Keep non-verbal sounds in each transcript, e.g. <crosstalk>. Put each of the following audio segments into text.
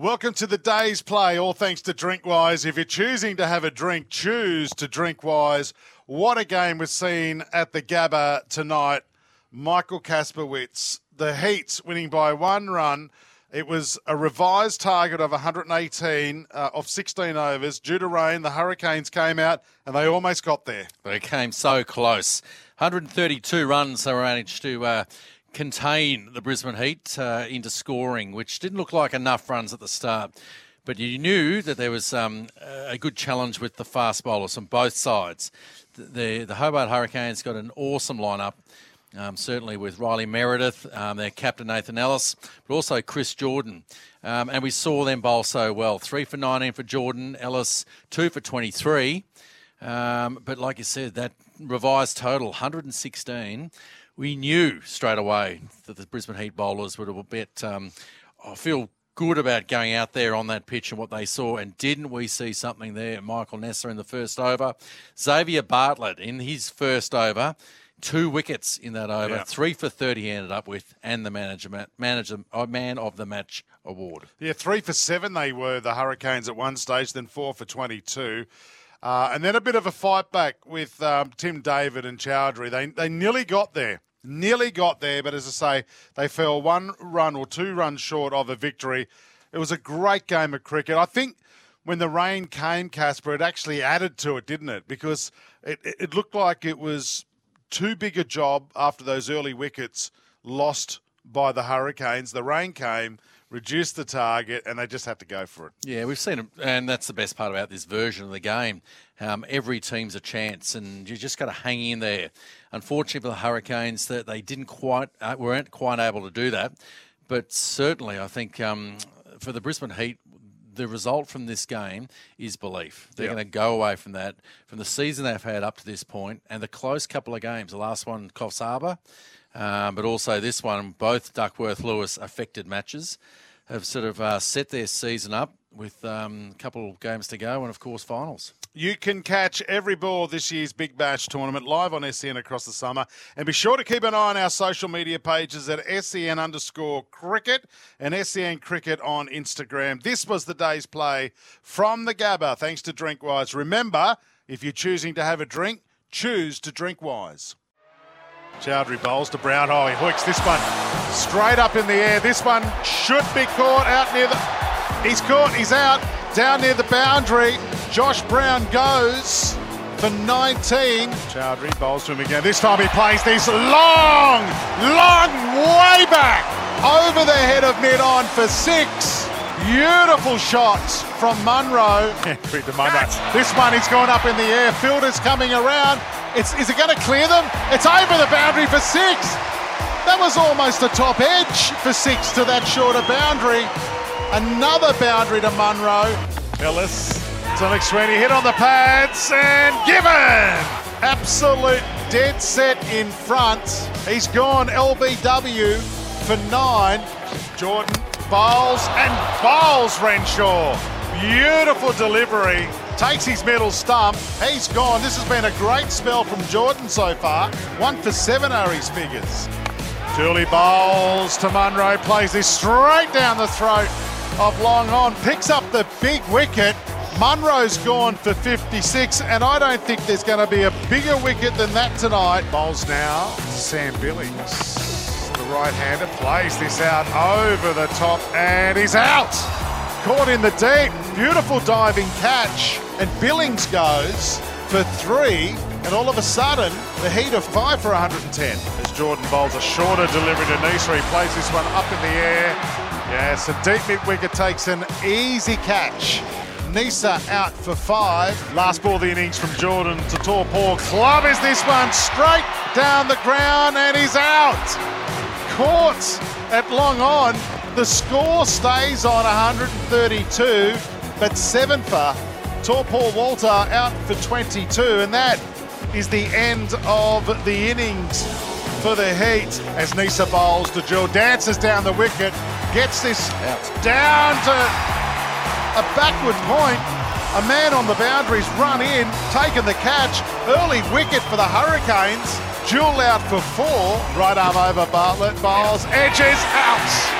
Welcome to the day's play, all thanks to Drinkwise. If you're choosing to have a drink, choose to Drinkwise. What a game we've seen at the Gabba tonight. Michael Kasprowicz, the Heats winning by one run. It was a revised target of 118 uh, of 16 overs. Due to rain, the Hurricanes came out and they almost got there. They came so close. 132 runs they managed to uh, contain the Brisbane Heat uh, into scoring, which didn't look like enough runs at the start. But you knew that there was um, a good challenge with the fast bowlers on both sides. The, the Hobart Hurricanes got an awesome lineup. Um, certainly with Riley Meredith, um, their captain Nathan Ellis, but also Chris Jordan. Um, and we saw them bowl so well. Three for 19 for Jordan, Ellis, two for 23. Um, but like you said, that revised total, 116, we knew straight away that the Brisbane Heat bowlers would have a bit, um, I feel good about going out there on that pitch and what they saw. And didn't we see something there? Michael Neser in the first over, Xavier Bartlett in his first over two wickets in that over, yeah. three for 30 he ended up with, and the manager, manager, uh, man of the match award. Yeah, three for seven they were, the Hurricanes at one stage, then four for 22. Uh, and then a bit of a fight back with um, Tim David and Chaudhary. They, they nearly got there. Nearly got there, but as I say, they fell one run or two runs short of a victory. It was a great game of cricket. I think when the rain came, Casper, it actually added to it, didn't it? Because it, it looked like it was too big a job after those early wickets lost by the Hurricanes. The rain came, reduced the target, and they just have to go for it. Yeah, we've seen it, and that's the best part about this version of the game. Um, every team's a chance, and you just got to hang in there. Unfortunately for the Hurricanes, that they didn't quite uh, weren't quite able to do that. But certainly, I think um, for the Brisbane Heat, the result from this game is belief. They're yep. going to go away from that, from the season they've had up to this point, and the close couple of games. The last one, Coffs Harbour, um, but also this one, both Duckworth Lewis affected matches, have sort of uh, set their season up with um, a couple of games to go, and of course finals. You can catch every ball this year's Big Bash tournament live on SEN across the summer. And be sure to keep an eye on our social media pages at SEN underscore cricket and SEN cricket on Instagram. This was the day's play from the Gabba, thanks to Drinkwise. Remember, if you're choosing to have a drink, choose to drink wise. Chaudhary bowls to Brown. Oh, he hooks this one straight up in the air. This one should be caught out near the. He's caught, he's out, down near the boundary. Josh Brown goes for 19. Chaudhary bowls to him again. This time he plays this long, long way back over the head of mid on for six. Beautiful shots from Munro. <laughs> Munro. This one he's gone up in the air. Fielder's coming around. It's, is it going to clear them? It's over the boundary for six. That was almost a top edge for six to that shorter boundary. Another boundary to Munro. Ellis to McSweeney, hit on the pads and given! Absolute dead set in front. He's gone LBW for nine. Jordan bowls and bowls Renshaw. Beautiful delivery. Takes his middle stump. He's gone. This has been a great spell from Jordan so far. One for seven are his figures. Dooley bowls to Munro, plays this straight down the throat of Long On, picks up the big wicket. Munro's gone for 56, and I don't think there's going to be a bigger wicket than that tonight. Bowls now, Sam Billings. The right-hander plays this out over the top, and he's out. Caught in the deep. Beautiful diving catch, and Billings goes for three, and all of a sudden, the heat of five for 110. As Jordan bowls a shorter delivery to Neser, he plays this one up in the air. Yes, a deep mid wicket takes an easy catch. Neser out for five. Last ball of the innings from Jordan to Torpor. Club is this one straight down the ground and he's out. Caught at long on. The score stays on 132, but seven for Torpor Walter out for 22, and that is the end of the innings for the Heat as Neser bowls to Joe, dances down the wicket, gets this down to a backward point. A man on the boundaries run in, taken the catch. Early wicket for the Hurricanes. Jewell out for four. Right arm over Bartlett. Bowles. Edges out.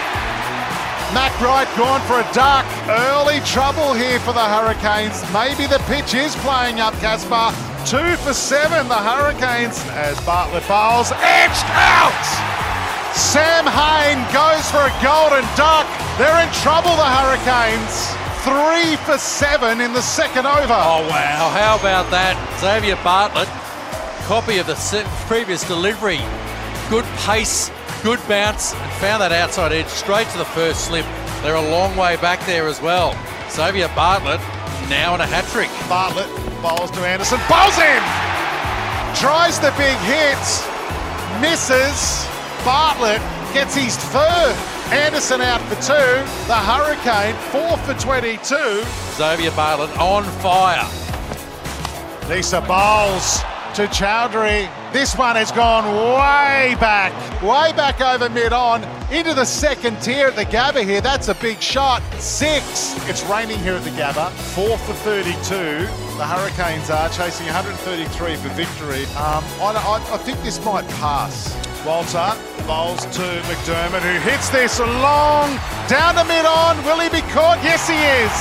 Mac Wright gone for a duck. Early trouble here for the Hurricanes. Maybe the pitch is playing up, Caspar. Two for seven, the Hurricanes, as Bartlett bowls. Edged out! Sam Hain goes for a golden duck. They're in trouble, the Hurricanes. Three for seven in the second over. Oh, wow. How about that? Xavier Bartlett, copy of the previous delivery. Good pace, good bounce, and found that outside edge straight to the first slip. They're a long way back there as well. Xavier Bartlett now in a hat trick. Bartlett bowls to Anderson, bowls him! Tries the big hit, misses. Bartlett gets his third. Anderson out for two. The Hurricane four for 22. Xavier Bartlett on fire. Neser bowls to Chaudhary. This one has gone way back, way back over mid on into the second tier at the Gabba here. That's a big shot. Six. It's raining here at the Gabba. Four for 32. The Hurricanes are chasing 133 for victory. Um, I, I, I think this might pass. Walter bowls to McDermott, who hits this long down to mid on. Will he be caught? Yes, he is.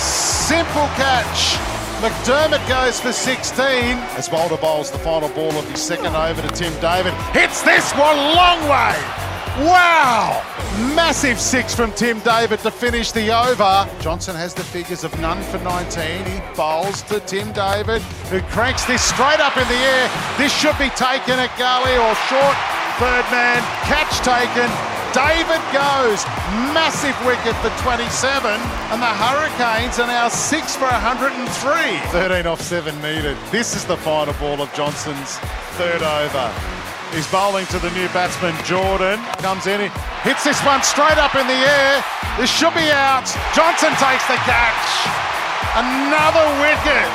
Simple catch. McDermott goes for 16 as Walter bowls the final ball of his second over to Tim David. Hits this one long way. Wow! Massive six from Tim David to finish the over. Johnson has the figures of none for 19. He bowls to Tim David, who cranks this straight up in the air. This should be taken at gully or short. Third man, catch taken. David goes. Massive wicket for 27. And the Hurricanes are now 6 for 103. 13 off 7 needed. This is the final ball of Johnson's third over. He's bowling to the new batsman, Jordan. Comes in, he hits this one straight up in the air. This should be out. Johnson takes the catch. Another wicket.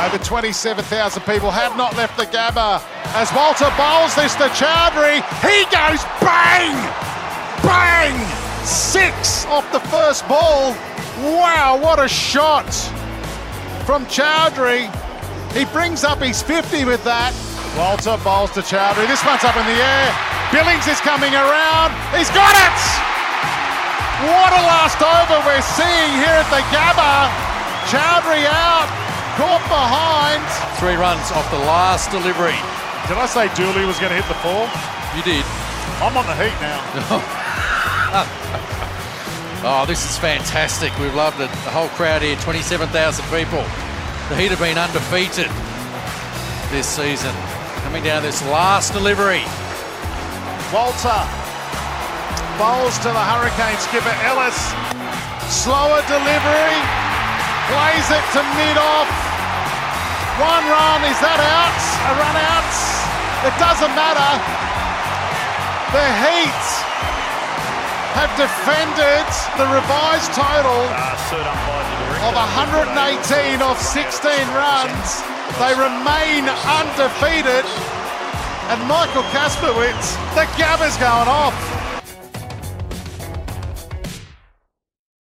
Over 27,000 people have not left the Gabba. As Walter bowls this to Chaudhary, he goes bang! Bang! Six off the first ball. Wow, what a shot from Chaudhary. He brings up his 50 with that. Walter bowls to Chaudhary. This one's up in the air. Billings is coming around. He's got it! What a last over we're seeing here at the Gabba. Chaudhary out, caught behind. Three runs off the last delivery. Did I say Dooley was going to hit the four? You did. I'm on the heat now. <laughs> <laughs> oh, this is fantastic. We've loved it. The whole crowd here, 27,000 people. The Heat have been undefeated this season. Coming down this last delivery. Walter bowls to the Hurricane skipper Ellis. Slower delivery. Plays it to mid off. One run. Is that out? A run out? It doesn't matter. The Heat have defended the revised total of 118 off 16 runs. They remain undefeated. And Michael Kasprowicz, the Gabba's going off.